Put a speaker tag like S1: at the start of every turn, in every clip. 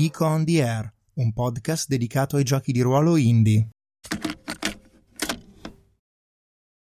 S1: Geek on the Air, un podcast dedicato ai giochi di ruolo indie.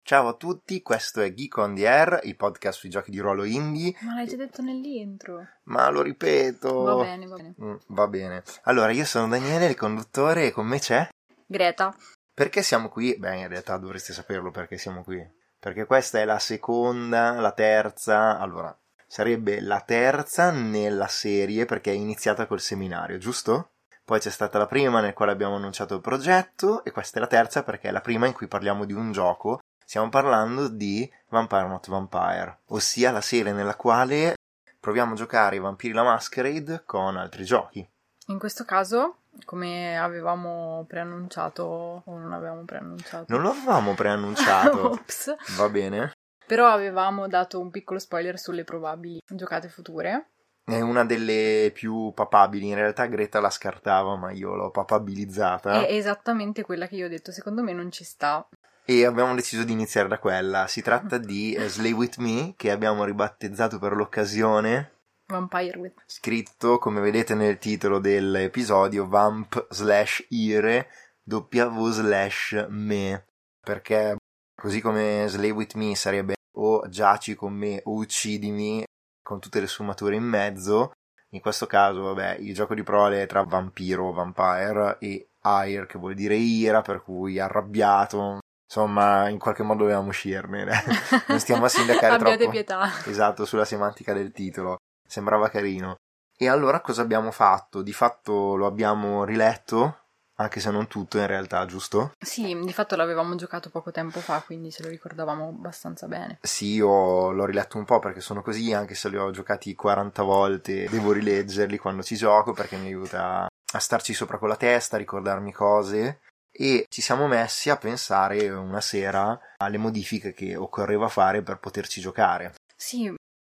S2: Ciao a tutti, questo è Geek on the Air, il podcast sui giochi di ruolo indie.
S3: Ma l'hai già detto nell'intro.
S2: Ma lo ripeto.
S3: Va bene, va bene.
S2: Mm, va bene. Allora, io sono Daniele, il conduttore, e con me c'è?
S3: Greta.
S2: Perché siamo qui? Beh, in realtà dovreste saperlo perché siamo qui. Perché questa è la seconda, la terza, allora, sarebbe la terza nella serie perché è iniziata col seminario, giusto? Poi c'è stata la prima nel quale abbiamo annunciato il progetto e questa è la terza perché è la prima in cui parliamo di un gioco. Stiamo parlando di Vampire Not Vampire, ossia la serie nella quale proviamo a giocare i Vampiri la Masquerade con altri giochi.
S3: In questo caso, come avevamo preannunciato o non avevamo preannunciato?
S2: Non lo avevamo preannunciato.
S3: Ops.
S2: Va bene.
S3: Però avevamo dato un piccolo spoiler sulle probabili giocate future.
S2: È una delle più papabili, in realtà Greta la scartava, ma io l'ho papabilizzata.
S3: È esattamente quella che io ho detto, secondo me non ci sta.
S2: E abbiamo deciso di iniziare da quella. Si tratta di eh, Slay With Me, che abbiamo ribattezzato per l'occasione.
S3: Vampire with.
S2: Scritto, come vedete nel titolo dell'episodio, Vamp slash Ire W slash Me. Perché così come Slay With Me sarebbe o giaci con me o uccidimi, con tutte le sfumature in mezzo. In questo caso, vabbè, il gioco di prole è tra vampiro, vampire e air, che vuol dire ira, per cui arrabbiato. Insomma, in qualche modo dovevamo uscirne. non stiamo a sindacare
S3: Abbiate
S2: troppo.
S3: pietà.
S2: Esatto, sulla semantica del titolo. Sembrava carino. E allora cosa abbiamo fatto? Di fatto lo abbiamo riletto, anche se non tutto in realtà, giusto?
S3: Sì, di fatto l'avevamo giocato poco tempo fa, quindi ce lo ricordavamo abbastanza bene.
S2: Sì, io l'ho riletto un po' perché sono così, anche se li ho giocati 40 volte, devo rileggerli quando ci gioco perché mi aiuta a starci sopra con la testa, a ricordarmi cose e ci siamo messi a pensare una sera alle modifiche che occorreva fare per poterci giocare.
S3: Sì,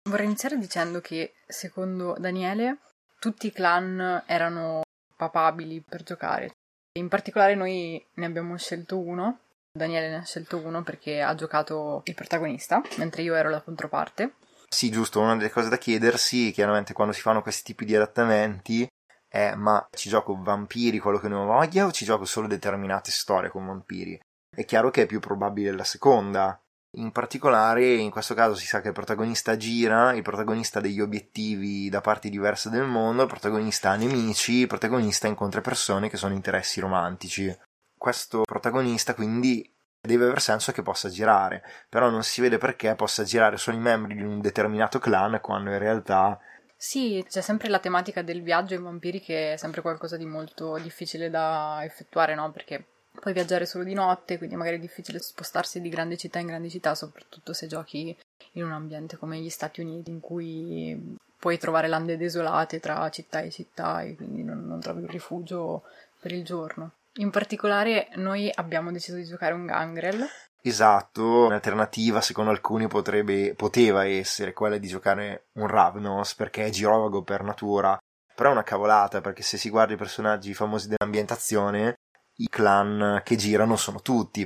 S3: vorrei iniziare dicendo che secondo Daniele tutti i clan erano papabili per giocare. In particolare noi ne abbiamo scelto uno. Daniele ne ha scelto uno perché ha giocato il protagonista, mentre io ero la controparte.
S2: Sì, giusto, una delle cose da chiedersi, chiaramente quando si fanno questi tipi di adattamenti, è ma ci gioco vampiri, quello che ne voglia, o ci gioco solo determinate storie con vampiri? È chiaro che è più probabile la seconda. In particolare, in questo caso si sa che il protagonista gira, il protagonista ha degli obiettivi da parti diverse del mondo, il protagonista ha nemici, il protagonista incontra persone che sono interessi romantici. Questo protagonista quindi deve aver senso che possa girare, però non si vede perché possa girare solo i membri di un determinato clan quando in realtà
S3: Sì, c'è sempre la tematica del viaggio in vampiri che è sempre qualcosa di molto difficile da effettuare, no? Perché puoi viaggiare solo di notte, quindi magari è difficile spostarsi di grande città in grande città, soprattutto se giochi in un ambiente come gli Stati Uniti in cui puoi trovare lande desolate tra città e città e quindi non, non trovi un rifugio per il giorno. In particolare noi abbiamo deciso di giocare un gangrel.
S2: Esatto, un'alternativa secondo alcuni potrebbe, poteva essere quella di giocare un Ravnos perché è girovago per natura, però è una cavolata perché se si guarda i personaggi famosi dell'ambientazione, i clan che girano sono tutti.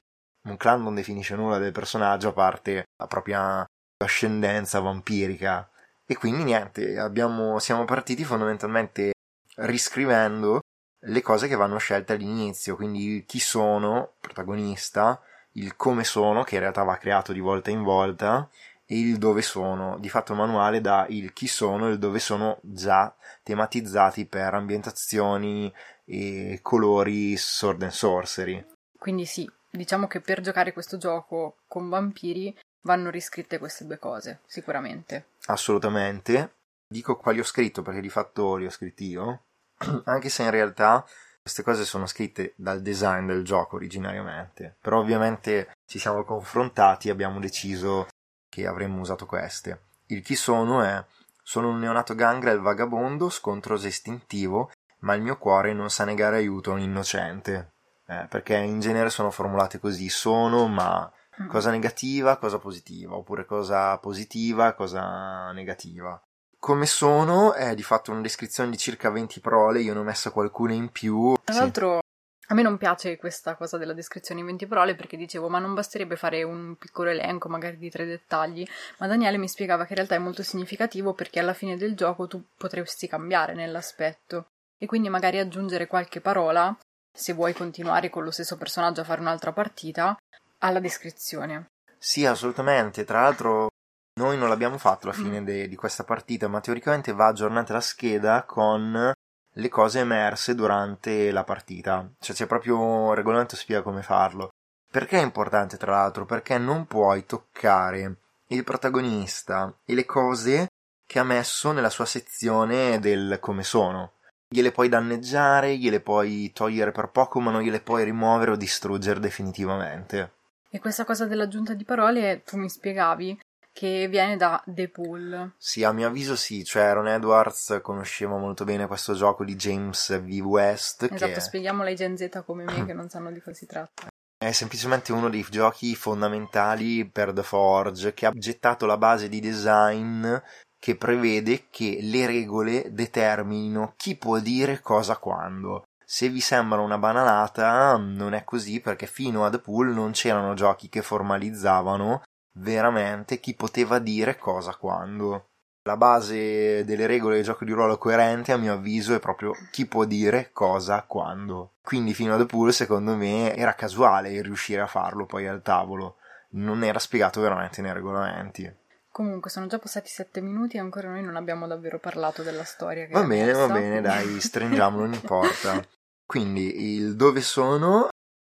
S2: Un clan non definisce nulla del personaggio a parte la propria ascendenza vampirica. E quindi niente, abbiamo, siamo partiti fondamentalmente riscrivendo le cose che vanno scelte all'inizio, quindi chi sono, protagonista, il come sono, che in realtà va creato di volta in volta, e il dove sono. Di fatto il manuale dà il chi sono e il dove sono già tematizzati per ambientazioni e colori sword and sorcery.
S3: Quindi sì, diciamo che per giocare questo gioco con vampiri vanno riscritte queste due cose, sicuramente.
S2: Assolutamente. Dico quali ho scritto perché di fatto li ho scritti io, anche se in realtà queste cose sono scritte dal design del gioco originariamente, però ovviamente ci siamo confrontati e abbiamo deciso che avremmo usato queste. Il chi sono è sono un neonato gangrel vagabondo, scontroso e istintivo, ma il mio cuore non sa negare aiuto a un innocente. Eh, perché in genere sono formulate così, sono, ma cosa negativa, cosa positiva, oppure cosa positiva, cosa negativa. Come sono è di fatto una descrizione di circa 20 parole, io ne ho messa qualcuna in più.
S3: Tra
S2: Sì.
S3: l'altro, a me non piace questa cosa della descrizione in 20 parole perché dicevo, ma non basterebbe fare un piccolo elenco, magari di tre dettagli. Ma Daniele mi spiegava che in realtà è molto significativo perché alla fine del gioco tu potresti cambiare nell'aspetto. E quindi magari aggiungere qualche parola, se vuoi continuare con lo stesso personaggio a fare un'altra partita, alla descrizione.
S2: Sì, assolutamente. Tra l'altro, noi non l'abbiamo fatto alla fine mm. de- di questa partita, ma teoricamente va aggiornata la scheda con le cose emerse durante la partita. Cioè c'è proprio un regolamento spiega come farlo. Perché è importante, tra l'altro? Perché non puoi toccare il protagonista e le cose che ha messo nella sua sezione del come sono. Gliele puoi danneggiare, gliele puoi togliere per poco, ma non gliele puoi rimuovere o distruggere definitivamente.
S3: E questa cosa dell'aggiunta di parole, tu mi spiegavi che viene da The Pool.
S2: Sì, a mio avviso sì, cioè Ron Edwards conosceva molto bene questo gioco di James V. West.
S3: Esatto,
S2: che...
S3: spieghiamolo ai Gen Z come me che non sanno di cosa si tratta.
S2: È semplicemente uno dei giochi fondamentali per The Forge che ha gettato la base di design che prevede che le regole determinino chi può dire cosa quando. Se vi sembra una banalata, non è così perché fino a The Pool non c'erano giochi che formalizzavano veramente chi poteva dire cosa quando. La base delle regole del gioco di ruolo coerente, a mio avviso, è proprio chi può dire cosa quando. Quindi fino a The Pool, secondo me, era casuale riuscire a farlo poi al tavolo. Non era spiegato veramente nei regolamenti.
S3: Comunque, sono già passati sette minuti e ancora noi non abbiamo davvero parlato della storia.
S2: va bene, va bene, dai, stringiamolo, non importa. Quindi, il dove sono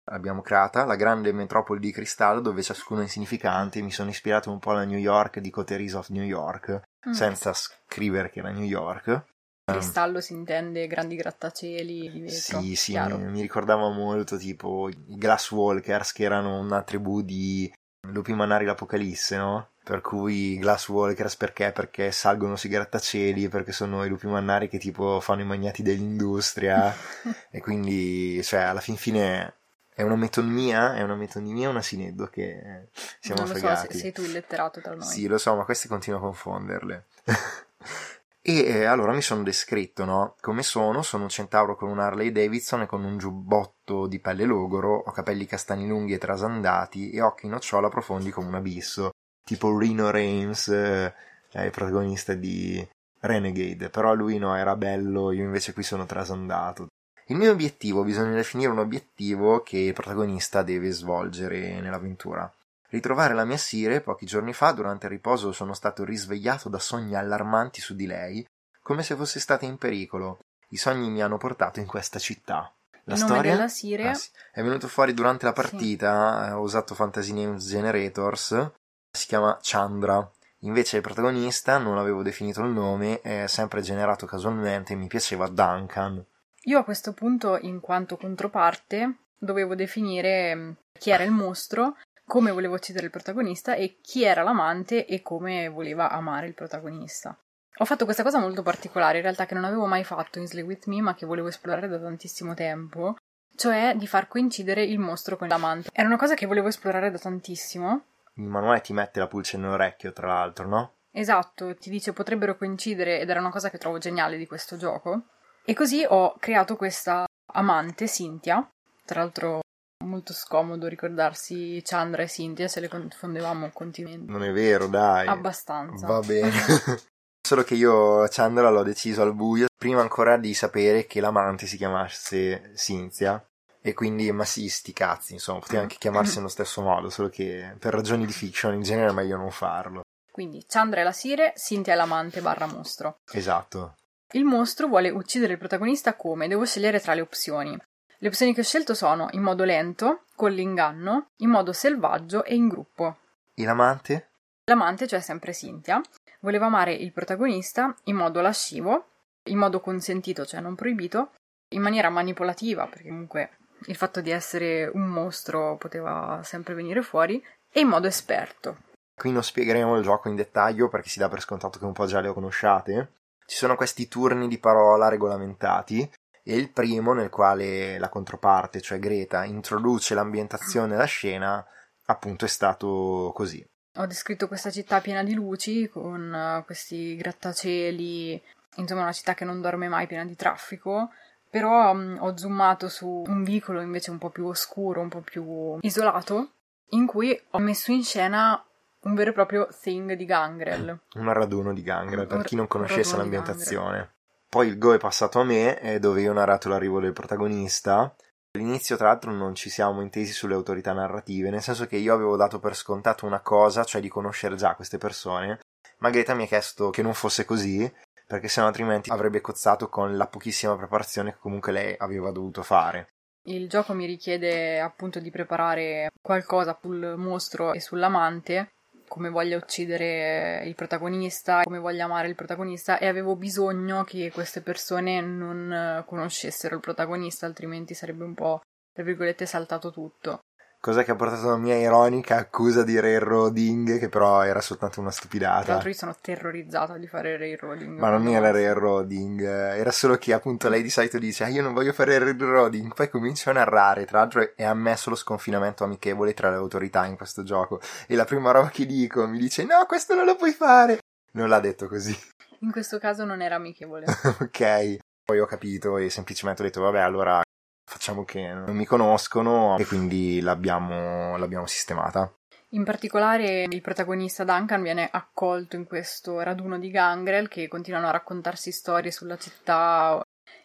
S2: l'abbiamo creata, la grande metropoli di cristallo dove ciascuno è insignificante. Mi sono ispirato un po' alla New York di Coteries of New York, mm. senza scrivere che era New York.
S3: Cristallo um, si intende grandi grattacieli di vetro.
S2: Sì, sì, mi, mi, ricordava molto tipo i Glasswalkers che erano una tribù di lupi mannari l'Apocalisse, no? Per cui Glasswalkers perché? Perché salgono sui grattacieli, perché sono i lupi mannari che tipo fanno i magnati dell'industria e quindi, cioè, alla fin fine è una metonimia, è una metonimia, una sineddo che siamo non lo fregati.
S3: So, sei tu il letterato tra noi.
S2: Sì, lo so, ma queste continuo a confonderle. e eh, allora mi sono descritto, no? Come sono? Sono un centauro con un Harley Davidson e con un giubbotto di pelle logoro, ho capelli castani lunghi e trasandati e occhi nocciola profondi come un abisso, tipo Reno Reigns, eh, il protagonista di Renegade, però lui no, era bello, io invece qui sono trasandato. Il mio obiettivo, bisogna definire un obiettivo che il protagonista deve svolgere nell'avventura. Ritrovare la mia Sire, pochi giorni fa, durante il riposo, sono stato risvegliato da sogni allarmanti su di lei, come se fosse stata in pericolo. I sogni mi hanno portato in questa città.
S3: La storia della Sire ah,
S2: sì. è venuto fuori durante la partita, sì. ho usato Fantasy Names Generators, si chiama Chandra. Invece il protagonista, non avevo definito il nome, è sempre generato casualmente mi piaceva Duncan.
S3: Io a questo punto, in quanto controparte, dovevo definire mm, chi era il mostro, come volevo uccidere il protagonista e chi era l'amante e come voleva amare il protagonista. Ho fatto questa cosa molto particolare, in realtà che non avevo mai fatto in Slay With Me, ma che volevo esplorare da tantissimo tempo, cioè di far coincidere il mostro con l'amante. Era una cosa che volevo esplorare da tantissimo.
S2: Il manuale ti mette la pulce nell'orecchio, tra l'altro, no?
S3: Esatto, ti dice potrebbero coincidere ed era una cosa che trovo geniale di questo gioco. E così ho creato questa amante, Cynthia, tra l'altro molto scomodo ricordarsi Chandra e Cynthia se le confondevamo continuamente.
S2: Non è vero, dai.
S3: Abbastanza.
S2: Va bene. Solo che io Chandra l'ho deciso al buio prima ancora di sapere che l'amante si chiamasse Cynthia. E quindi, ma sì, sti cazzi, insomma, poteva anche chiamarsi nello stesso modo, solo che per ragioni di fiction in genere è meglio non farlo.
S3: Quindi Chandra è la Sire, Cynthia è l'amante barra mostro.
S2: Esatto.
S3: Il mostro vuole uccidere il protagonista come? Devo scegliere tra le opzioni. Le opzioni che ho scelto sono in modo lento, con l'inganno, in modo selvaggio e in gruppo.
S2: E l'amante?
S3: L'amante, cioè sempre Cynthia, voleva amare il protagonista in modo lascivo, in modo consentito, cioè non proibito, in maniera manipolativa, perché comunque il fatto di essere un mostro poteva sempre venire fuori, e in modo esperto.
S2: Qui non spiegheremo il gioco in dettaglio perché si dà per scontato che un po' già lo conosciate, ci sono questi turni di parola regolamentati e il primo nel quale la controparte, cioè Greta, introduce l'ambientazione e la scena, appunto è stato così.
S3: Ho descritto questa città piena di luci, con uh, questi grattacieli, insomma una città che non dorme mai, piena di traffico, però um, ho zoomato su un vicolo invece un po' più oscuro, un po' più isolato, in cui ho messo in scena un vero e proprio thing di Gangrel.
S2: Un raduno di Gangrel, per chi non conoscesse l'ambientazione. Poi il go è passato a me, dove io ho narrato l'arrivo del protagonista. All'inizio, tra l'altro, non ci siamo intesi sulle autorità narrative, nel senso che io avevo dato per scontato una cosa, cioè di conoscere già queste persone. Margherita mi ha chiesto che non fosse così, perché sennò altrimenti avrebbe cozzato con la pochissima preparazione che comunque lei aveva dovuto fare.
S3: Il gioco mi richiede appunto di preparare qualcosa sul mostro e sull'amante come voglia uccidere il protagonista, come voglia amare il protagonista e avevo bisogno che queste persone non conoscessero il protagonista, altrimenti sarebbe un po', tra virgolette, saltato tutto
S2: cosa che ha portato la mia ironica accusa di railroading, che però era soltanto una stupidata.
S3: Tra l'altro io sono terrorizzata di fare railroading.
S2: Ma non era railroading, era solo che appunto lei di solito dice ah, io non voglio fare railroading, poi comincia a narrare, tra l'altro è ammesso lo sconfinamento amichevole tra le autorità in questo gioco, e la prima roba che dico mi dice no, questo non lo puoi fare. Non l'ha detto così.
S3: In questo caso non era amichevole.
S2: ok. Poi ho capito e semplicemente ho detto vabbè allora facciamo che non mi conoscono e quindi l'abbiamo, l'abbiamo sistemata.
S3: In particolare il protagonista Duncan viene accolto in questo raduno di gangrel che continuano a raccontarsi storie sulla città.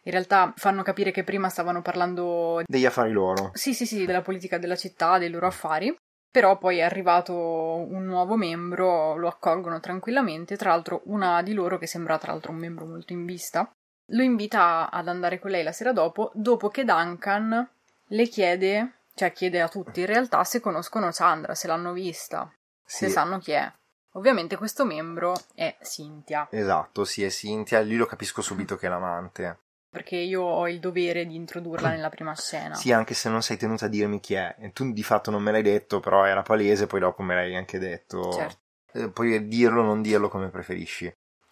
S3: In realtà fanno capire che prima stavano parlando
S2: degli affari loro.
S3: Sì, sì, sì, della politica della città, dei loro affari. Però poi è arrivato un nuovo membro, lo accolgono tranquillamente. Tra l'altro, una di loro, che sembra tra l'altro un membro molto in vista, lo invita ad andare con lei la sera dopo, dopo che Duncan le chiede, cioè chiede a tutti in realtà se conoscono Chandra, se l'hanno vista, sì. se sanno chi è. Ovviamente questo membro è Cynthia.
S2: Esatto, sì, è Cynthia, lì lo capisco subito che è l'amante.
S3: Perché io ho il dovere di introdurla nella prima scena.
S2: Sì, anche se non sei tenuta a dirmi chi è. Tu di fatto non me l'hai detto, però era palese, poi dopo me l'hai anche detto.
S3: Certo.
S2: Eh, puoi dirlo o non dirlo come preferisci.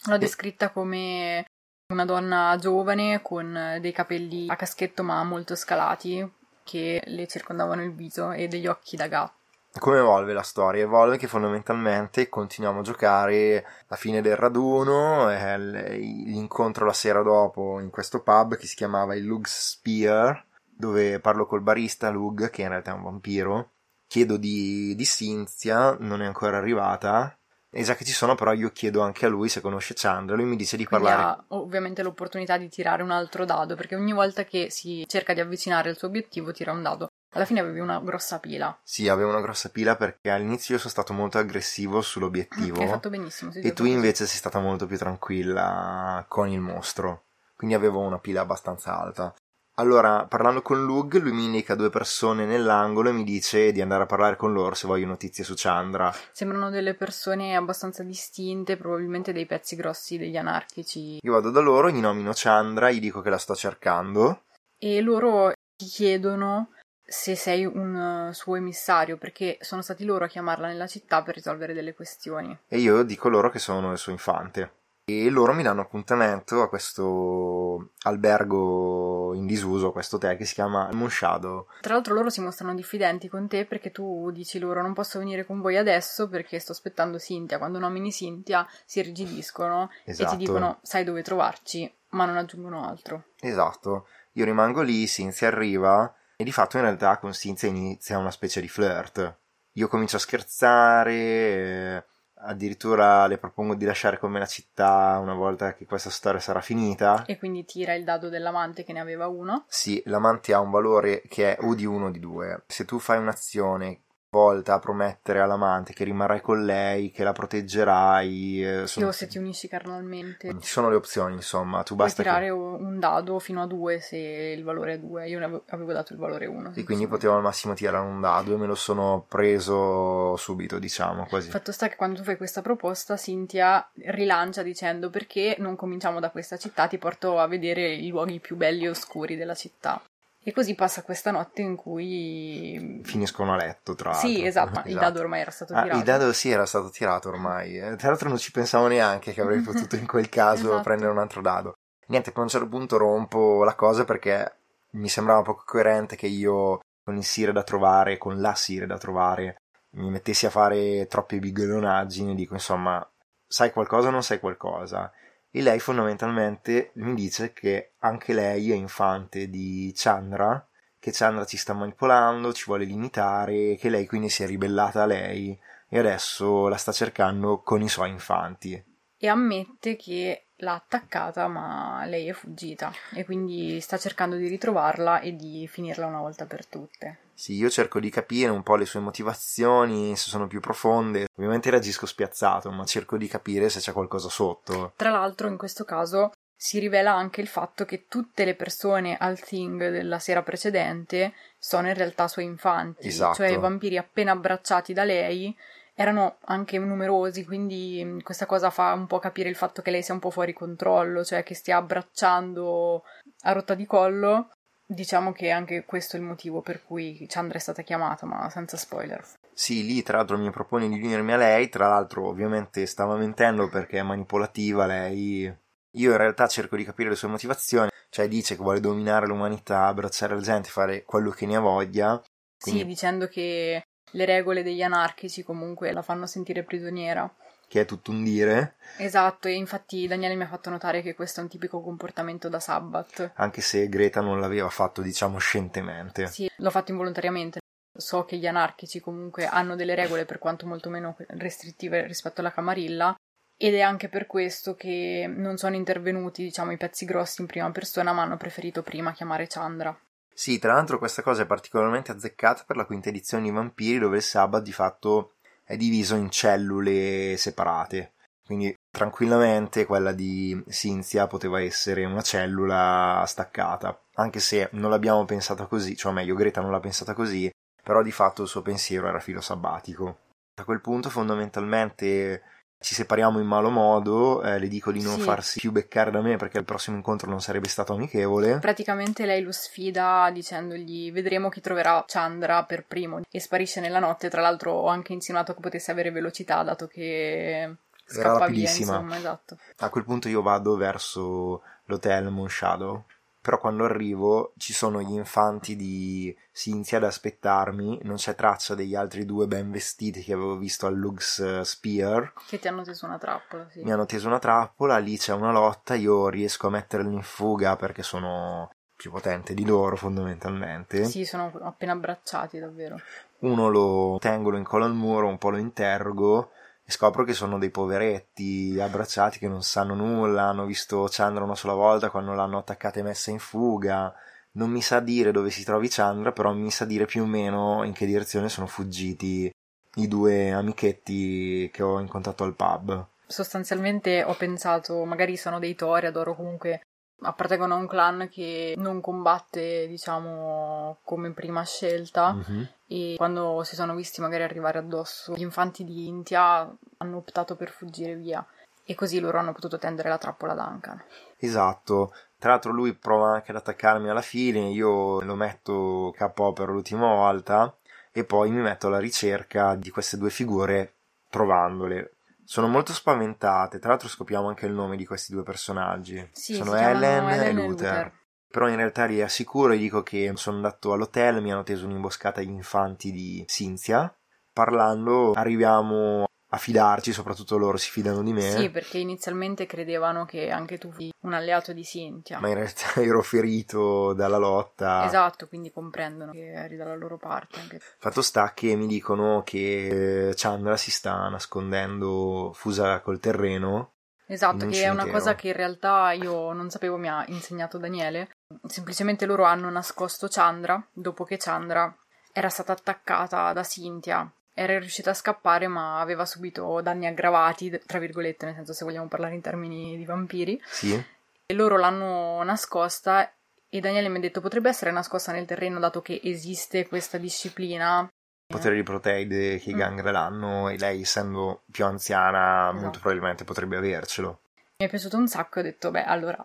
S3: L'ho descritta come una donna giovane con dei capelli a caschetto ma molto scalati che le circondavano il viso e degli occhi da gatto.
S2: Come evolve la storia? Evolve che fondamentalmente continuiamo a giocare alla fine del raduno, eh, l'incontro la sera dopo in questo pub che si chiamava il Lug Spear, dove parlo col barista Lug, che in realtà è un vampiro. Chiedo di, di Cynthia, non è ancora arrivata, e già che ci sono, però, io chiedo anche a lui se conosce Chandra. Lui mi dice di
S3: Quindi
S2: parlare.
S3: ha ovviamente l'opportunità di tirare un altro dado, perché ogni volta che si cerca di avvicinare al suo obiettivo, tira un dado. Alla fine avevi una grossa pila.
S2: Sì, avevo una grossa pila perché all'inizio io sono stato molto aggressivo sull'obiettivo.
S3: Hai fatto benissimo.
S2: E tu invece sei stata molto più tranquilla con il mostro. Quindi avevo una pila abbastanza alta. Allora, parlando con Lug, lui mi indica due persone nell'angolo e mi dice di andare a parlare con loro se voglio notizie su Chandra.
S3: Sembrano delle persone abbastanza distinte, probabilmente dei pezzi grossi degli anarchici.
S2: Io vado da loro, gli nomino Chandra, gli dico che la sto cercando.
S3: E loro ti chiedono se sei un suo emissario, perché sono stati loro a chiamarla nella città per risolvere delle questioni.
S2: E io dico loro che sono il suo infante e loro mi danno appuntamento a questo albergo in disuso, questo hotel che si chiama Moon Shadow.
S3: Tra l'altro loro si mostrano diffidenti con te perché tu dici loro non posso venire con voi adesso perché sto aspettando Cynthia. Quando nomini Cynthia si irrigidiscono esatto. e ti esatto. dicono sai dove trovarci, ma non aggiungono altro.
S2: Esatto. Io rimango lì, Cynthia arriva e di fatto in realtà con Cynthia inizia una specie di flirt. Io comincio a scherzare... Eh addirittura le propongo di lasciare con me la città una volta che questa storia sarà finita.
S3: E quindi tira il dado dell'amante che ne aveva uno.
S2: Sì, l'amante ha un valore che è o di uno o di due. Se tu fai un'azione volta a promettere all'amante che rimarrai con lei, che la proteggerai.
S3: Eh, sono... O se ti unisci carnalmente.
S2: Ci sono le opzioni, insomma. Tu
S3: Puoi
S2: basta
S3: tirare
S2: che...
S3: un dado fino a due se il valore è due. Io ne avevo dato il valore uno.
S2: E quindi potevo al massimo tirare un dado e me lo sono preso subito, diciamo così.
S3: Fatto sta che quando tu fai questa proposta, Cynthia rilancia dicendo perché non cominciamo da questa città, ti porto a vedere i luoghi più belli e oscuri della città. E così passa questa notte in cui
S2: finiscono a letto, tra l'altro.
S3: Sì, esatto, esatto. il dado ormai era stato tirato.
S2: Ah, il dado sì, era stato tirato ormai. Eh, tra l'altro non ci pensavo neanche che avrei potuto in quel caso esatto. prendere un altro dado. Niente, a un certo punto rompo la cosa perché mi sembrava poco coerente che io con il sire da trovare, con la sire da trovare, mi mettessi a fare troppe bigodonaggini, dico insomma, sai qualcosa o non sai qualcosa e lei fondamentalmente mi dice che anche lei è infante di Chandra, che Chandra ci sta manipolando, ci vuole limitare, che lei quindi si è ribellata a lei e adesso la sta cercando con i suoi infanti.
S3: E ammette che l'ha attaccata ma lei è fuggita e quindi sta cercando di ritrovarla e di finirla una volta per tutte.
S2: Sì, io cerco di capire un po' le sue motivazioni, se sono più profonde. Ovviamente reagisco spiazzato, ma cerco di capire se c'è qualcosa sotto.
S3: Tra l'altro, in questo caso si rivela anche il fatto che tutte le persone al thing della sera precedente sono in realtà suoi infanti,
S2: Esatto.
S3: cioè i vampiri appena abbracciati da lei erano anche numerosi, quindi mh, questa cosa fa un po' capire il fatto che lei sia un po' fuori controllo, cioè che stia abbracciando a rotta di collo. Diciamo che anche questo è il motivo per cui Chandra è stata chiamata, ma senza spoiler.
S2: Sì, lì tra l'altro mi propone di unirmi a lei, tra l'altro ovviamente stava mentendo perché è manipolativa lei. Io in realtà cerco di capire le sue motivazioni, cioè dice che vuole dominare l'umanità, abbracciare la gente, fare quello che ne ha voglia. Quindi-
S3: Sì, dicendo che le regole degli anarchici comunque la fanno sentire prigioniera.
S2: che è tutto un dire,
S3: Esatto, e infatti Daniele mi ha fatto notare che questo è un tipico comportamento da Sabbath.
S2: anche se Greta non l'aveva fatto, diciamo, scientemente.
S3: Sì, l'ho fatto involontariamente. So che gli anarchici comunque hanno delle regole per quanto molto meno restrittive rispetto alla Camarilla ed è anche per questo che non sono intervenuti, diciamo, i pezzi grossi in prima persona, ma hanno preferito prima chiamare Chandra.
S2: Sì, tra l'altro questa cosa è particolarmente azzeccata per la quinta edizione di Vampiri, dove il Sabbath di fatto è diviso in cellule separate. Quindi tranquillamente quella di Cinzia poteva essere una cellula staccata, anche se non l'abbiamo pensata così, cioè meglio Greta non l'ha pensata così, però di fatto il suo pensiero era filo sabbatico. A quel punto fondamentalmente ci separiamo in malo modo, eh, le dico di non
S3: Sì.
S2: farsi più beccare da me perché il prossimo incontro non sarebbe stato amichevole.
S3: Praticamente lei lo sfida dicendogli vedremo chi troverà Chandra per primo e sparisce nella notte. Tra l'altro ho anche insinuato che potesse avere velocità dato che scappa via,
S2: rapidissima.
S3: insomma, esatto.
S2: A quel punto io vado verso l'hotel Moon Shadow. Però quando arrivo ci sono gli infanti di Cinzia ad aspettarmi, non c'è traccia degli altri due ben vestiti che avevo visto al Lux eh, Spear.
S3: Che ti hanno teso una trappola, sì.
S2: Mi hanno teso una trappola, lì c'è una lotta, io riesco a metterli in fuga perché sono più potente di loro fondamentalmente.
S3: Sì, sono appena abbracciati, davvero.
S2: Uno lo tengo, lo incollo al muro, un po' lo interrogo e scopro che sono dei poveretti abbracciati che non sanno nulla, hanno visto Chandra una sola volta quando l'hanno attaccata e messa in fuga. Non mi sa dire dove si trovi Chandra, però mi sa dire più o meno in che direzione sono fuggiti i due amichetti che ho incontrato al pub.
S3: Sostanzialmente ho pensato, magari sono dei toreador o comunque appartengono a un clan che non combatte, diciamo, come prima scelta.
S2: Mhm.
S3: E quando si sono visti magari arrivare addosso, gli infanti di Intia hanno optato per fuggire via. E così loro hanno potuto tendere la trappola a Duncan.
S2: Esatto. Tra l'altro lui prova anche ad attaccarmi alla fine, io lo metto KO per l'ultima volta e poi mi metto alla ricerca di queste due figure trovandole. Sono molto spaventate, tra l'altro scopriamo anche il nome di questi due personaggi.
S3: Sì,
S2: sono Ellen,
S3: Ellen
S2: e
S3: e
S2: Luther.
S3: Luther.
S2: Però in realtà li assicuro e dico che sono andato all'hotel, mi hanno teso un'imboscata agli infanti di Cinzia. Parlando arriviamo a fidarci, soprattutto loro si fidano di me.
S3: Sì, perché inizialmente credevano che anche tu fossi un alleato di Cynthia.
S2: ma in realtà ero ferito dalla lotta.
S3: Esatto, quindi comprendono che eri dalla loro parte. Anche.
S2: Fatto sta che mi dicono che eh, Chandra si sta nascondendo fusa col terreno.
S3: Esatto, che è una cosa che in realtà io non sapevo, mi ha insegnato Daniele. Semplicemente loro hanno nascosto Chandra dopo che Chandra era stata attaccata da Cynthia. Era riuscita a scappare, ma aveva subito danni aggravati, tra virgolette, nel senso se vogliamo parlare in termini di vampiri.
S2: Sì,
S3: E loro l'hanno nascosta e Daniele mi ha detto potrebbe essere nascosta nel terreno dato che esiste questa disciplina.
S2: potere di proteide che i
S3: Mm.
S2: l'hanno e lei essendo più anziana
S3: Esatto.
S2: molto probabilmente potrebbe avercelo.
S3: Mi è piaciuto un sacco e ho detto, beh, allora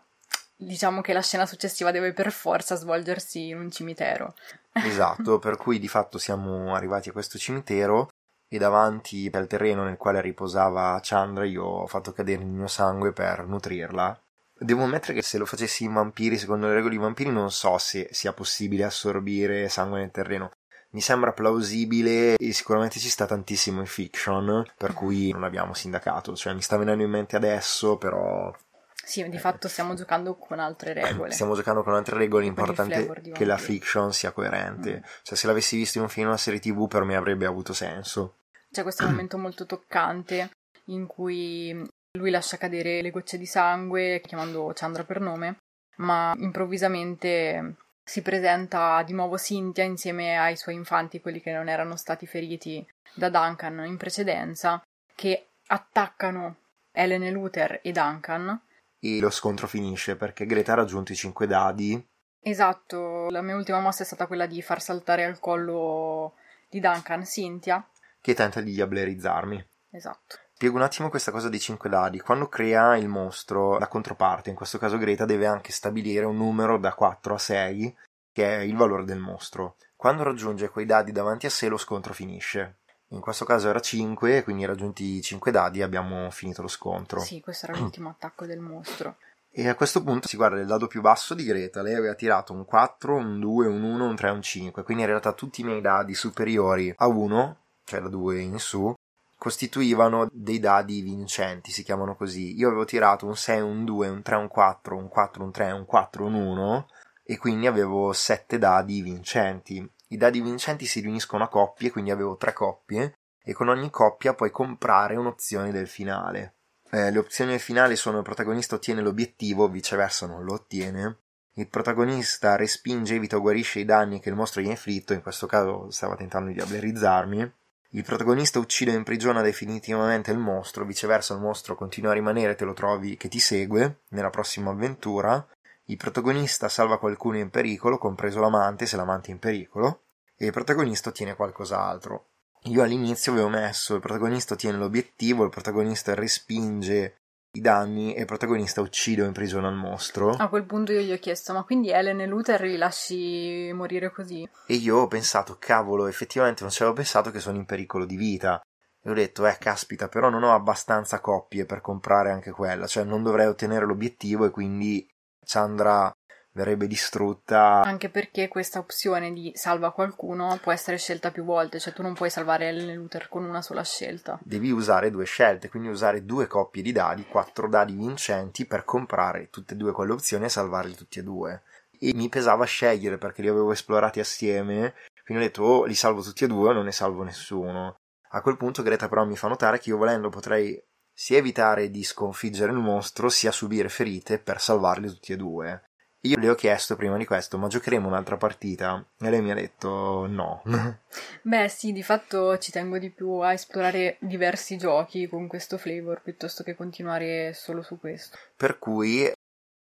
S3: diciamo che la scena successiva deve per forza svolgersi in un cimitero.
S2: Esatto, per cui di fatto siamo arrivati a questo cimitero e davanti al terreno nel quale riposava Chandra io ho fatto cadere il mio sangue per nutrirla. Devo ammettere che se lo facessi in vampiri, secondo le regole di vampiri, non so se sia possibile assorbire sangue nel terreno. Mi sembra plausibile e sicuramente ci sta tantissimo in fiction, per cui non abbiamo sindacato. Cioè, mi sta venendo in mente adesso, però
S3: Sì, di fatto stiamo giocando con altre regole.
S2: Stiamo giocando con altre regole, l'importante è che la fiction sia coerente.
S3: Mm.
S2: Cioè, se l'avessi visto in un film o una serie TV, per me avrebbe avuto senso.
S3: C'è questo momento molto toccante in cui Lui lascia cadere le gocce di sangue, chiamando Chandra per nome, ma improvvisamente si presenta di nuovo Cynthia insieme ai suoi infanti, quelli che non erano stati feriti da Duncan in precedenza, che attaccano Helen e Luther e Duncan.
S2: E lo scontro finisce perché Greta ha raggiunto i cinque dadi.
S3: Esatto, la mia ultima mossa è stata quella di far saltare al collo di Duncan Cynthia.
S2: Che tenta di diablerizzarmi.
S3: Esatto.
S2: Spiego un attimo questa cosa dei 5 dadi. Quando crea il mostro, la controparte, in questo caso Greta, deve anche stabilire un numero da 4 a 6, che è il valore del mostro. Quando raggiunge quei dadi davanti a sé, lo scontro finisce. In questo caso era 5, quindi raggiunti i 5 dadi abbiamo finito lo scontro.
S3: Sì, questo era l'ultimo attacco del mostro.
S2: E a questo punto si guarda il dado più basso di Greta. Lei aveva tirato un 4, un 2, un 1, un 3, un 5. Quindi in realtà tutti i miei dadi superiori a 1, cioè da 2 in su, costituivano dei dadi vincenti, si chiamano così. Io avevo tirato un 6, un 2, un 3, un 4, un 4, un 3, un 4, un 1 e quindi avevo 7 dadi vincenti. I dadi vincenti si riuniscono a coppie, quindi avevo 3 coppie e con ogni coppia puoi comprare un'opzione del finale. Eh, le opzioni del finale sono il protagonista ottiene l'obiettivo, viceversa non lo ottiene. Il protagonista respinge, evita o guarisce i danni che il mostro gli ha inflitto, in questo caso stava tentando di diablerizzarmi il protagonista uccide o imprigiona definitivamente il mostro, viceversa il mostro continua a rimanere, te lo trovi che ti segue nella prossima avventura. Il protagonista salva qualcuno in pericolo, compreso l'amante, se l'amante è in pericolo, e il protagonista ottiene qualcos'altro. Io all'inizio avevo messo il protagonista ottiene l'obiettivo, il protagonista respinge i danni e il protagonista uccide o imprigiona il mostro.
S3: A quel punto io gli ho chiesto: Ma quindi Ellen e Luther li lasci morire così?
S2: E io ho pensato: cavolo, effettivamente non ci avevo pensato che sono in pericolo di vita. E ho detto: eh, caspita, però non ho abbastanza coppie per comprare anche quella, cioè non dovrei ottenere l'obiettivo e quindi Chandra verrebbe distrutta.
S3: Anche perché questa opzione di salva qualcuno può essere scelta più volte, cioè tu non puoi salvare Luther con una sola scelta.
S2: Devi usare due scelte, quindi usare due coppie di dadi, quattro dadi vincenti per comprare tutte e due quelle opzioni e salvarli tutti e due. E mi pesava scegliere perché li avevo esplorati assieme, quindi ho detto oh, li salvo tutti e due o non ne salvo nessuno. A quel punto Greta però mi fa notare che io volendo potrei sia evitare di sconfiggere il mostro sia subire ferite per salvarli tutti e due. Io le ho chiesto prima di questo, ma giocheremo un'altra partita? E lei mi ha detto no.
S3: Beh, sì, di fatto ci tengo di più a esplorare diversi giochi con questo flavor piuttosto che continuare solo su questo.
S2: Per cui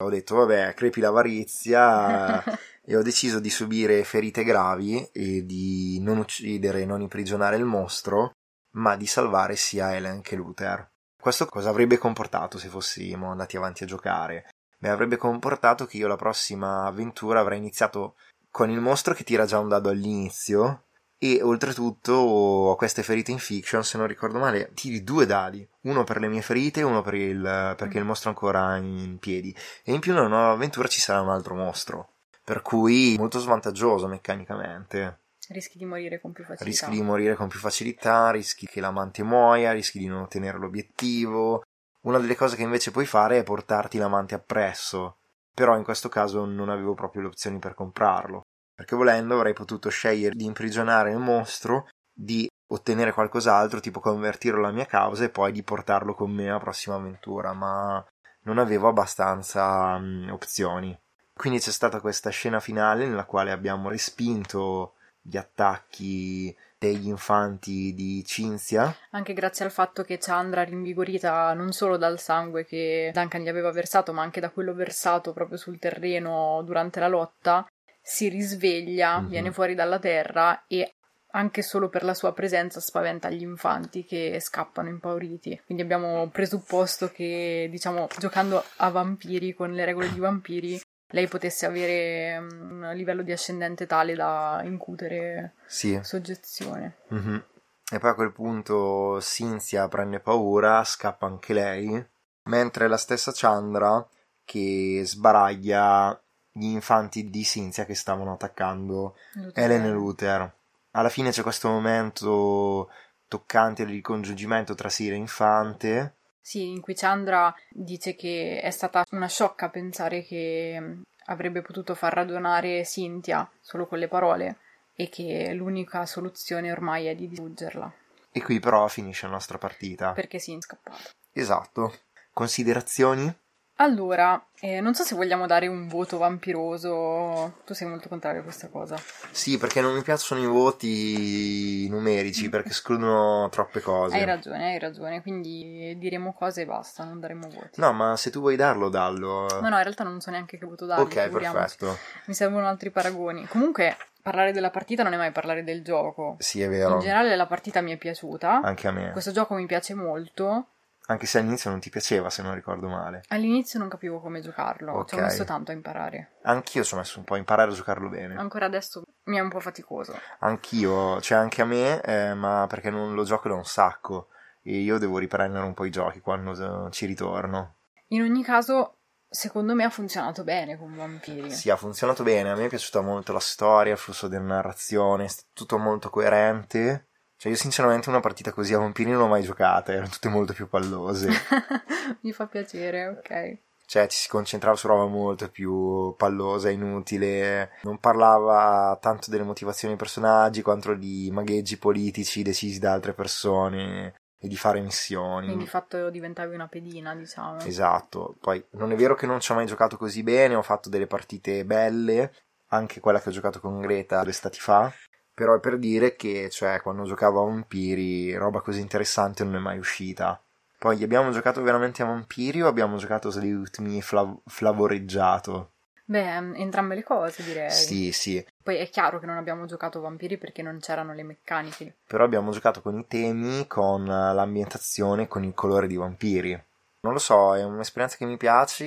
S2: ho detto, vabbè, crepi l'avarizia e ho deciso di subire ferite gravi e di non uccidere, non imprigionare il mostro, ma di salvare sia Helen che Luther. Questo cosa avrebbe comportato se fossimo andati avanti a giocare? Beh, avrebbe comportato che io la prossima avventura avrei iniziato con il mostro che tira già un dado all'inizio e oltretutto ho queste ferite in fiction, se non ricordo male, tiri due dadi, uno per le mie ferite e uno per il, perché il mostro è ancora in piedi. E in più nella nuova avventura ci sarà un altro mostro, per cui molto svantaggioso meccanicamente.
S3: Rischi di morire con più facilità.
S2: Rischi di morire con più facilità, rischi che l'amante muoia, rischi di non ottenere l'obiettivo, una delle cose che invece puoi fare è portarti l'amante appresso, però in questo caso non avevo proprio le opzioni per comprarlo, perché volendo avrei potuto scegliere di imprigionare il mostro, di ottenere qualcos'altro, tipo convertirlo alla mia causa e poi di portarlo con me alla prossima avventura, ma non avevo abbastanza um, opzioni. Quindi c'è stata questa scena finale nella quale abbiamo respinto gli attacchi degli infanti di Cinzia.
S3: Anche grazie al fatto che Chandra, rinvigorita non solo dal sangue che Duncan gli aveva versato, ma anche da quello versato proprio sul terreno durante la lotta, si risveglia, mm-hmm. viene fuori dalla terra e anche solo per la sua presenza spaventa gli infanti che scappano impauriti. Quindi abbiamo presupposto che, diciamo, giocando a vampiri con le regole di vampiri, lei potesse avere un livello di ascendente tale da incutere
S2: sì.
S3: soggezione.
S2: Mm-hmm. E poi a quel punto Cinzia prende paura, scappa anche lei, mentre la stessa Chandra che sbaraglia gli infanti di Cinzia che stavano attaccando Luther. Helen e Luther. Alla fine c'è questo momento toccante di ricongiungimento tra Sira e Infante
S3: sì, in cui Chandra dice che è stata una sciocca pensare che mm, avrebbe potuto far radunare Cynthia solo con le parole e che l'unica soluzione ormai è di distruggerla.
S2: E qui però finisce la nostra partita.
S3: Perché si è scappato.
S2: Esatto. Considerazioni?
S3: Allora, eh, non so se vogliamo dare un voto vampiroso. Tu sei molto contrario a questa cosa.
S2: Sì, perché non mi piacciono i voti numerici perché escludono troppe cose.
S3: Hai ragione, hai ragione. Quindi diremo cose e basta, non daremo voti.
S2: No, ma se tu vuoi darlo, dallo.
S3: No, no, in realtà non so neanche che voto dargli.
S2: ok,
S3: figuriamoci.
S2: perfetto.
S3: Mi servono altri paragoni. Comunque, parlare della partita non è mai parlare del gioco.
S2: Sì, è vero.
S3: In generale la partita mi è piaciuta.
S2: Anche a me.
S3: Questo gioco mi piace molto.
S2: Anche se all'inizio non ti piaceva, se non ricordo male.
S3: All'inizio non capivo come giocarlo, ci ho messo tanto a imparare.
S2: Anch'io ci ho messo un po' a imparare a giocarlo bene.
S3: Ancora adesso mi è un po' faticoso.
S2: Anch'io, cioè anche a me, eh, ma perché non lo gioco da un sacco. E io devo riprendere un po' i giochi quando eh, ci ritorno.
S3: In ogni caso, secondo me ha funzionato bene con Vampiri.
S2: Sì, ha funzionato bene. A me è piaciuta molto la storia, il flusso della narrazione, tutto molto coerente. Cioè, io sinceramente una partita così a vampiri non l'ho mai giocata, erano tutte molto più pallose.
S3: mi fa piacere, ok.
S2: Cioè, ci si concentrava su roba molto più pallosa, inutile. Non parlava tanto delle motivazioni dei personaggi quanto di magheggi politici decisi da altre persone e di fare missioni.
S3: Quindi di fatto diventavi una pedina, diciamo.
S2: Esatto, poi non è vero che non ci ho mai giocato così bene, ho fatto delle partite belle, anche quella che ho giocato con Greta due stati fa, però è per dire che, cioè, quando giocavo a Vampiri, roba così interessante non è mai uscita. Poi abbiamo giocato veramente a Vampiri o abbiamo giocato With Me flav- flavoreggiato?
S3: Beh, entrambe le cose direi.
S2: Sì, sì,
S3: Poi è chiaro che non abbiamo giocato Vampiri perché non c'erano le meccaniche.
S2: però abbiamo giocato con i temi, con eh, l'ambientazione, con il colore di Vampiri. Non lo so, è un'esperienza che mi piace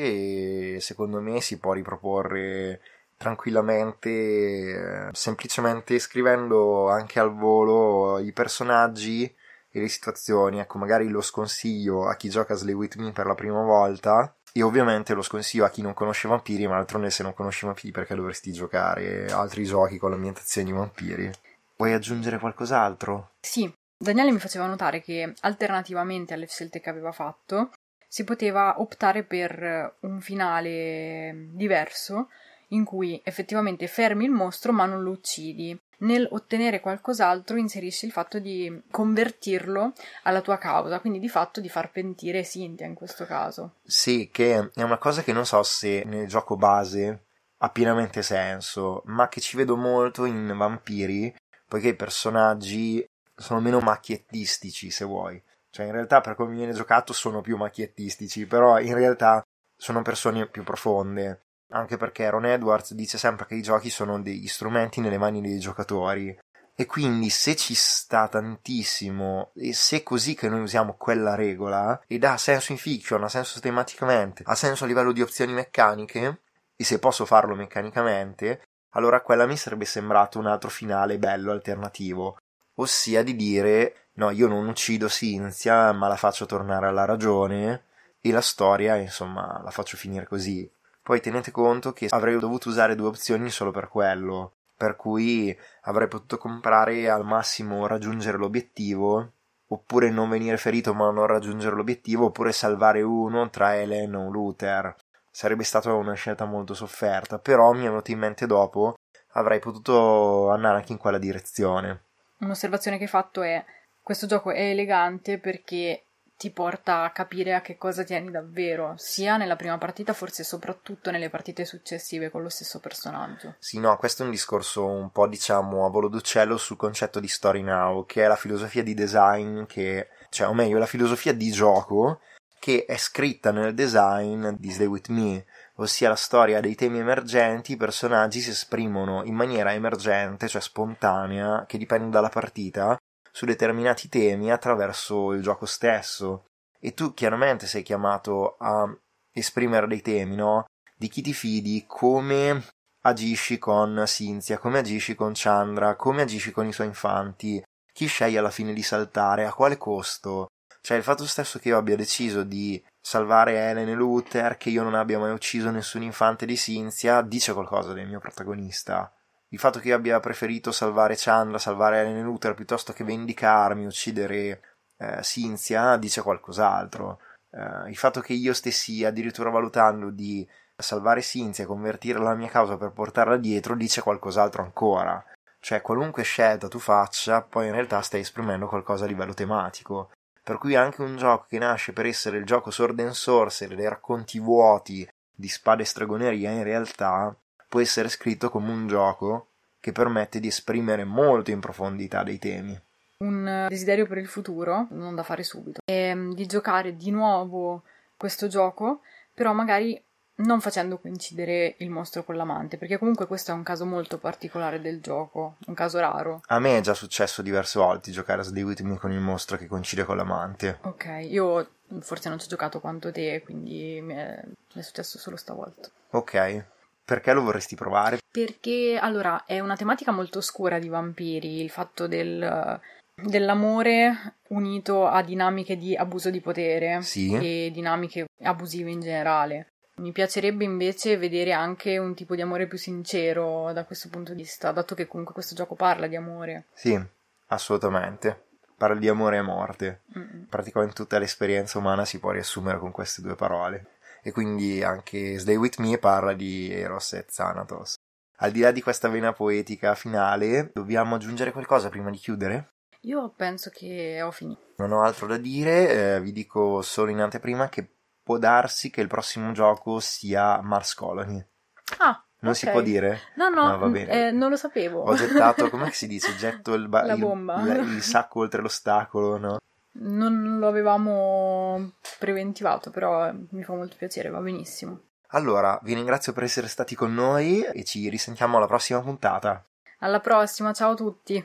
S2: e secondo me si può riproporre tranquillamente, eh, semplicemente scrivendo anche al volo i personaggi e le situazioni. Ecco, magari lo sconsiglio a chi gioca Slay With Me per la prima volta. E ovviamente lo sconsiglio a chi non conosce vampiri, ma d'altronde se non conosci vampiri perché dovresti giocare altri giochi con l'ambientazione di vampiri. Vuoi aggiungere qualcos'altro?
S3: Sì, Daniele mi faceva notare che alternativamente alle scelte che aveva fatto si poteva optare per un finale diverso in cui effettivamente fermi il mostro ma non lo uccidi. Nel ottenere qualcos'altro inserisci il fatto di convertirlo alla tua causa, quindi di fatto di far pentire Cynthia in questo caso.
S2: Sì, che è una cosa che non so se nel gioco base ha pienamente senso, ma che ci vedo molto in Vampiri, poiché i personaggi sono meno macchiettistici, se vuoi. Cioè, in realtà, per come viene giocato, sono più macchiettistici, però in realtà sono persone più profonde. Anche perché Ron Edwards dice sempre che i giochi sono degli strumenti nelle mani dei giocatori. E quindi se ci sta tantissimo, e se è così che noi usiamo quella regola, ed ha senso in fiction, ha senso tematicamente, ha senso a livello di opzioni meccaniche, e se posso farlo meccanicamente, allora quella mi sarebbe sembrato un altro finale bello, alternativo. Ossia di dire, no, io non uccido Cynthia, ma la faccio tornare alla ragione, e la storia, insomma, la faccio finire così. Poi tenete conto che avrei dovuto usare due opzioni solo per quello, per cui avrei potuto comprare al massimo raggiungere l'obiettivo, oppure non venire ferito ma non raggiungere l'obiettivo, oppure salvare uno tra Helen o Luther. Sarebbe stata una scelta molto sofferta, però mi è venuto in mente dopo, avrei potuto andare anche in quella direzione.
S3: Un'osservazione che hai fatto è questo gioco è elegante perché ti porta a capire a che cosa tieni davvero, sia nella prima partita, forse soprattutto nelle partite successive con lo stesso personaggio.
S2: Sì, no, questo è un discorso un po', diciamo, a volo d'uccello sul concetto di story now, che è la filosofia di design che, cioè, o meglio, la filosofia di gioco che è scritta nel design di Stay With Me, ossia la storia dei temi emergenti, i personaggi si esprimono in maniera emergente, cioè spontanea, che dipende dalla partita, su determinati temi attraverso il gioco stesso. E tu chiaramente sei chiamato a esprimere dei temi, no? Di chi ti fidi, come agisci con Cynthia, come agisci con Chandra, come agisci con i suoi infanti, chi sceglie alla fine di saltare, a quale costo. Cioè il fatto stesso che io abbia deciso di salvare Helen e Luther, che io non abbia mai ucciso nessun infante di Cynthia, dice qualcosa del mio protagonista. Il fatto che io abbia preferito salvare Chandra, salvare Helen e Luther, piuttosto che vendicarmi, uccidere eh, Cynthia, dice qualcos'altro. Eh, il fatto che io stessi addirittura valutando di salvare Cynthia, convertire la mia causa per portarla dietro, dice qualcos'altro ancora. Cioè, qualunque scelta tu faccia, poi in realtà stai esprimendo qualcosa a livello tematico. Per cui anche un gioco che nasce per essere il gioco sword and sorcery, dei racconti vuoti di spade e stregoneria, in realtà può essere scritto come un gioco che permette di esprimere molto in profondità dei temi.
S3: Un desiderio per il futuro, non da fare subito, è mm, di giocare di nuovo questo gioco, però magari non facendo coincidere il mostro con l'amante, perché comunque questo è un caso molto particolare del gioco, un caso raro.
S2: A me è già successo diverse volte giocare a Stay With Me con il mostro che coincide con l'amante.
S3: Ok, io forse non ci ho giocato quanto te, quindi mi è, mi è successo solo stavolta.
S2: Ok, perché lo vorresti provare?
S3: Perché allora è una tematica molto scura di vampiri, il fatto del, dell'amore unito a dinamiche di abuso di potere
S2: Sì.
S3: e dinamiche abusive in generale. Mi piacerebbe invece vedere anche un tipo di amore più sincero da questo punto di vista, dato che comunque questo gioco parla di amore.
S2: Sì, assolutamente. Parla di amore e morte.
S3: Mm-mm.
S2: Praticamente tutta l'esperienza umana si può riassumere con queste due parole. E quindi anche Stay With Me parla di Eros e Thanatos. Al di là di questa vena poetica finale, dobbiamo aggiungere qualcosa prima di chiudere?
S3: Io penso che ho finito.
S2: Non ho altro da dire, eh, vi dico solo in anteprima che può darsi che il prossimo gioco sia Mars Colony.
S3: Ah,
S2: Non
S3: ok.
S2: si può dire?
S3: No, no,
S2: va bene.
S3: eh, non lo sapevo.
S2: Ho gettato, com'è che si dice? Getto il, ba-
S3: La
S2: il-
S3: bomba.
S2: il- il sacco oltre l'ostacolo, no?
S3: Non lo avevamo preventivato, però eh, mi fa molto piacere, va benissimo.
S2: Allora, vi ringrazio per essere stati con noi e ci risentiamo alla prossima puntata.
S3: Alla prossima, ciao a tutti.